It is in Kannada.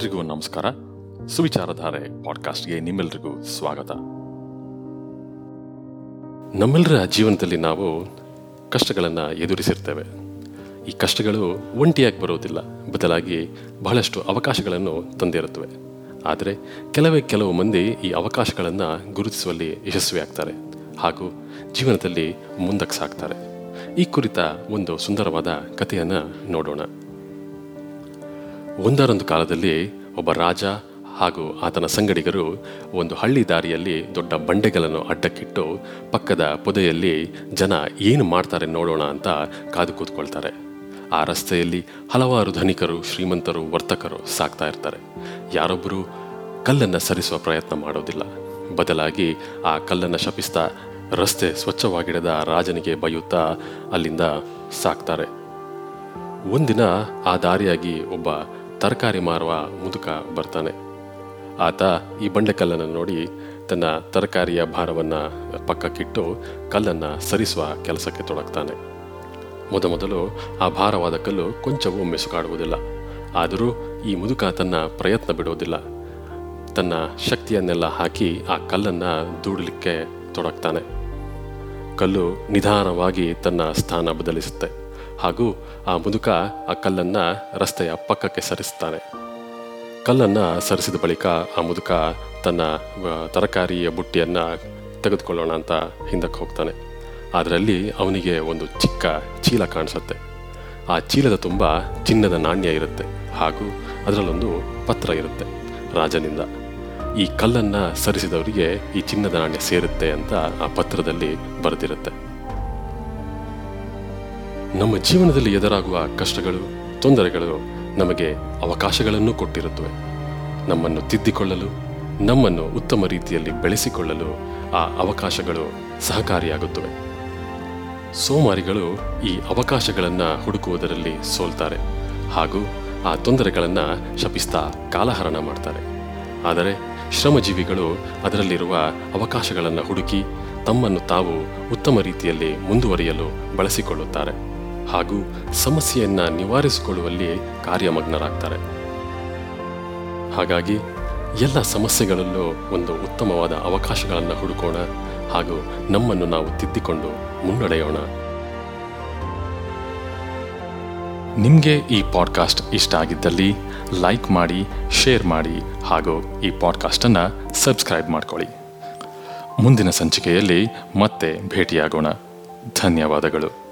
ಎಲ್ರಿಗೂ ನಮಸ್ಕಾರ. ಸುವಿಚಾರಧಾರೆ ಪಾಡ್ಕಾಸ್ಟ್ಗೆ ನಿಮ್ಮೆಲ್ರಿಗೂ ಸ್ವಾಗತ. ನಮ್ಮೆಲ್ಲರ ಜೀವನದಲ್ಲಿ ನಾವು ಕಷ್ಟಗಳನ್ನು ಎದುರಿಸಿರ್ತೇವೆ. ಈ ಕಷ್ಟಗಳು ಒಂಟಿಯಾಗಿ ಬರುವುದಿಲ್ಲ ಬದಲಾಗಿ ಬಹಳಷ್ಟು ಅವಕಾಶಗಳನ್ನು ತಂದಿರುತ್ತವೆ. ಆದರೆ ಕೆಲವೇ ಕೆಲವು ಮಂದಿ ಈ ಅವಕಾಶಗಳನ್ನು ಗುರುತಿಸುವಲ್ಲಿ ಯಶಸ್ವಿಯಾಗ್ತಾರೆ ಹಾಗೂ ಜೀವನದಲ್ಲಿ ಮುಂದಕ್ಕೆ ಸಾಕ್ತಾರೆ ಈ ಕುರಿತ ಒಂದು ಸುಂದರವಾದ ಕಥೆಯನ್ನು ನೋಡೋಣ. ಒಂದರೊಂದು ಕಾಲದಲ್ಲಿ ಒಬ್ಬ ರಾಜ ಹಾಗೂ ಆತನ ಸಂಗಡಿಗರು ಒಂದು ಹಳ್ಳಿ ದಾರಿಯಲ್ಲಿ ದೊಡ್ಡ ಬಂಡೆಗಳನ್ನು ಅಡ್ಡಕ್ಕಿಟ್ಟು ಪಕ್ಕದ ಪೊದೆಯಲ್ಲಿ ಜನ ಏನು ಮಾಡ್ತಾರೆ ನೋಡೋಣ ಅಂತ ಕಾದು ಕೂತ್ಕೊಳ್ತಾರೆ. ಆ ರಸ್ತೆಯಲ್ಲಿ ಹಲವಾರು ಧನಿಕರು, ಶ್ರೀಮಂತರು, ವರ್ತಕರು ಸಾಕ್ತಾ ಇರ್ತಾರೆ. ಯಾರೊಬ್ಬರು ಕಲ್ಲನ್ನು ಸರಿಸುವ ಪ್ರಯತ್ನ ಮಾಡೋದಿಲ್ಲ. ಬದಲಾಗಿ ಆ ಕಲ್ಲನ್ನು ಶಪಿಸ್ತಾ ರಸ್ತೆ ಸ್ವಚ್ಛವಾಗಿಡದ ರಾಜನಿಗೆ ಬೈಯುತ್ತಾ ಅಲ್ಲಿಂದ ಸಾಕ್ತಾರೆ. ಒಂದಿನ ಆ ದಾರಿಯಾಗಿ ಒಬ್ಬ ತರಕಾರಿ ಮಾರುವ ಮುದುಕ ಬರ್ತಾನೆ. ಆತ ಈ ಬಂಡೆಕಲ್ಲನ್ನು ನೋಡಿ ತನ್ನ ತರಕಾರಿಯ ಭಾರವನ್ನು ಪಕ್ಕಕ್ಕಿಟ್ಟು ಕಲ್ಲನ್ನು ಸರಿಸುವ ಕೆಲಸಕ್ಕೆ ತೊಡಗ್ತಾನೆ. ಮೊದಮೊದಲು ಆ ಭಾರವಾದ ಕಲ್ಲು ಕೊಂಚವೂ ಮೆಸುಕಾಡುವುದಿಲ್ಲ. ಆದರೂ ಈ ಮುದುಕ ತನ್ನ ಪ್ರಯತ್ನ ಬಿಡುವುದಿಲ್ಲ. ತನ್ನ ಶಕ್ತಿಯನ್ನೆಲ್ಲ ಹಾಕಿ ಆ ಕಲ್ಲನ್ನು ದೂಡಲಿಕ್ಕೆ ತೊಡಗ್ತಾನೆ. ಕಲ್ಲು ನಿಧಾನವಾಗಿ ತನ್ನ ಸ್ಥಾನ ಬದಲಿಸುತ್ತೆ. ಹಾಗೂ ಆ ಮುದುಕ ಆ ಕಲ್ಲನ್ನು ರಸ್ತೆಯ ಪಕ್ಕಕ್ಕೆ ಸರಿಸ್ತಾನೆ. ಕಲ್ಲನ್ನು ಸರಿಸಿದ ಬಳಿಕ ಆ ಮುದುಕ ತನ್ನ ತರಕಾರಿಯ ಬುಟ್ಟಿಯನ್ನು ತೆಗೆದುಕೊಳ್ಳೋಣ ಅಂತ ಹಿಂದಕ್ಕೆ ಹೋಗ್ತಾನೆ. ಅದರಲ್ಲಿ ಅವನಿಗೆ ಒಂದು ಚಿಕ್ಕ ಚೀಲ ಕಾಣಿಸುತ್ತೆ. ಆ ಚೀಲದ ತುಂಬ ಚಿನ್ನದ ನಾಣ್ಯ ಇರುತ್ತೆ ಹಾಗೂ ಅದರಲ್ಲೊಂದು ಪತ್ರ ಇರುತ್ತೆ ರಾಜನಿಂದ. ಈ ಕಲ್ಲನ್ನು ಸರಿಸಿದವರಿಗೆ ಈ ಚಿನ್ನದ ನಾಣ್ಯ ಸೇರುತ್ತೆ ಅಂತ ಆ ಪತ್ರದಲ್ಲಿ ಬರೆದಿರುತ್ತೆ. ನಮ್ಮ ಜೀವನದಲ್ಲಿ ಎದುರಾಗುವ ಕಷ್ಟಗಳು, ತೊಂದರೆಗಳು ನಮಗೆ ಅವಕಾಶಗಳನ್ನು ಕೊಟ್ಟಿರುತ್ತವೆ. ನಮ್ಮನ್ನು ತಿದ್ದಿಕೊಳ್ಳಲು, ನಮ್ಮನ್ನು ಉತ್ತಮ ರೀತಿಯಲ್ಲಿ ಬೆಳೆಸಿಕೊಳ್ಳಲು ಆ ಅವಕಾಶಗಳು ಸಹಕಾರಿಯಾಗುತ್ತವೆ. ಸೋಮಾರಿಗಳು ಈ ಅವಕಾಶಗಳನ್ನು ಹುಡುಕುವುದರಲ್ಲಿ ಸೋಲ್ತಾರೆ ಹಾಗೂ ಆ ತೊಂದರೆಗಳನ್ನು ಶಪಿಸ್ತಾ ಕಾಲಹರಣ ಮಾಡ್ತಾರೆ. ಆದರೆ ಶ್ರಮಜೀವಿಗಳು ಅದರಲ್ಲಿರುವ ಅವಕಾಶಗಳನ್ನು ಹುಡುಕಿ ತಮ್ಮನ್ನು ತಾವು ಉತ್ತಮ ರೀತಿಯಲ್ಲಿ ಮುಂದುವರಿಯಲು ಬಳಸಿಕೊಳ್ಳುತ್ತಾರೆ. ಹಾಗೂ ಸಮಸ್ಯೆಯನ್ನು ನಿವಾರಿಸಿಕೊಳ್ಳುವಲ್ಲಿ ಕಾರ್ಯಮಗ್ನರಾಗ್ತಾರೆ. ಹಾಗಾಗಿ ಎಲ್ಲ ಸಮಸ್ಯೆಗಳಲ್ಲೂ ಒಂದು ಉತ್ತಮವಾದ ಅವಕಾಶಗಳನ್ನು ಹುಡುಕೋಣ ಹಾಗೂ ನಮ್ಮನ್ನು ನಾವು ತಿದ್ದಿಕೊಂಡು ಮುನ್ನಡೆಯೋಣ. ನಿಮಗೆ ಈ ಪಾಡ್ಕಾಸ್ಟ್ ಇಷ್ಟ ಆಗಿದ್ದಲ್ಲಿ ಲೈಕ್ ಮಾಡಿ, ಶೇರ್ ಮಾಡಿ ಹಾಗೂ ಈ ಪಾಡ್ಕಾಸ್ಟನ್ನು ಸಬ್ಸ್ಕ್ರೈಬ್ ಮಾಡ್ಕೊಳ್ಳಿ. ಮುಂದಿನ ಸಂಚಿಕೆಯಲ್ಲಿ ಮತ್ತೆ ಭೇಟಿಯಾಗೋಣ. ಧನ್ಯವಾದಗಳು.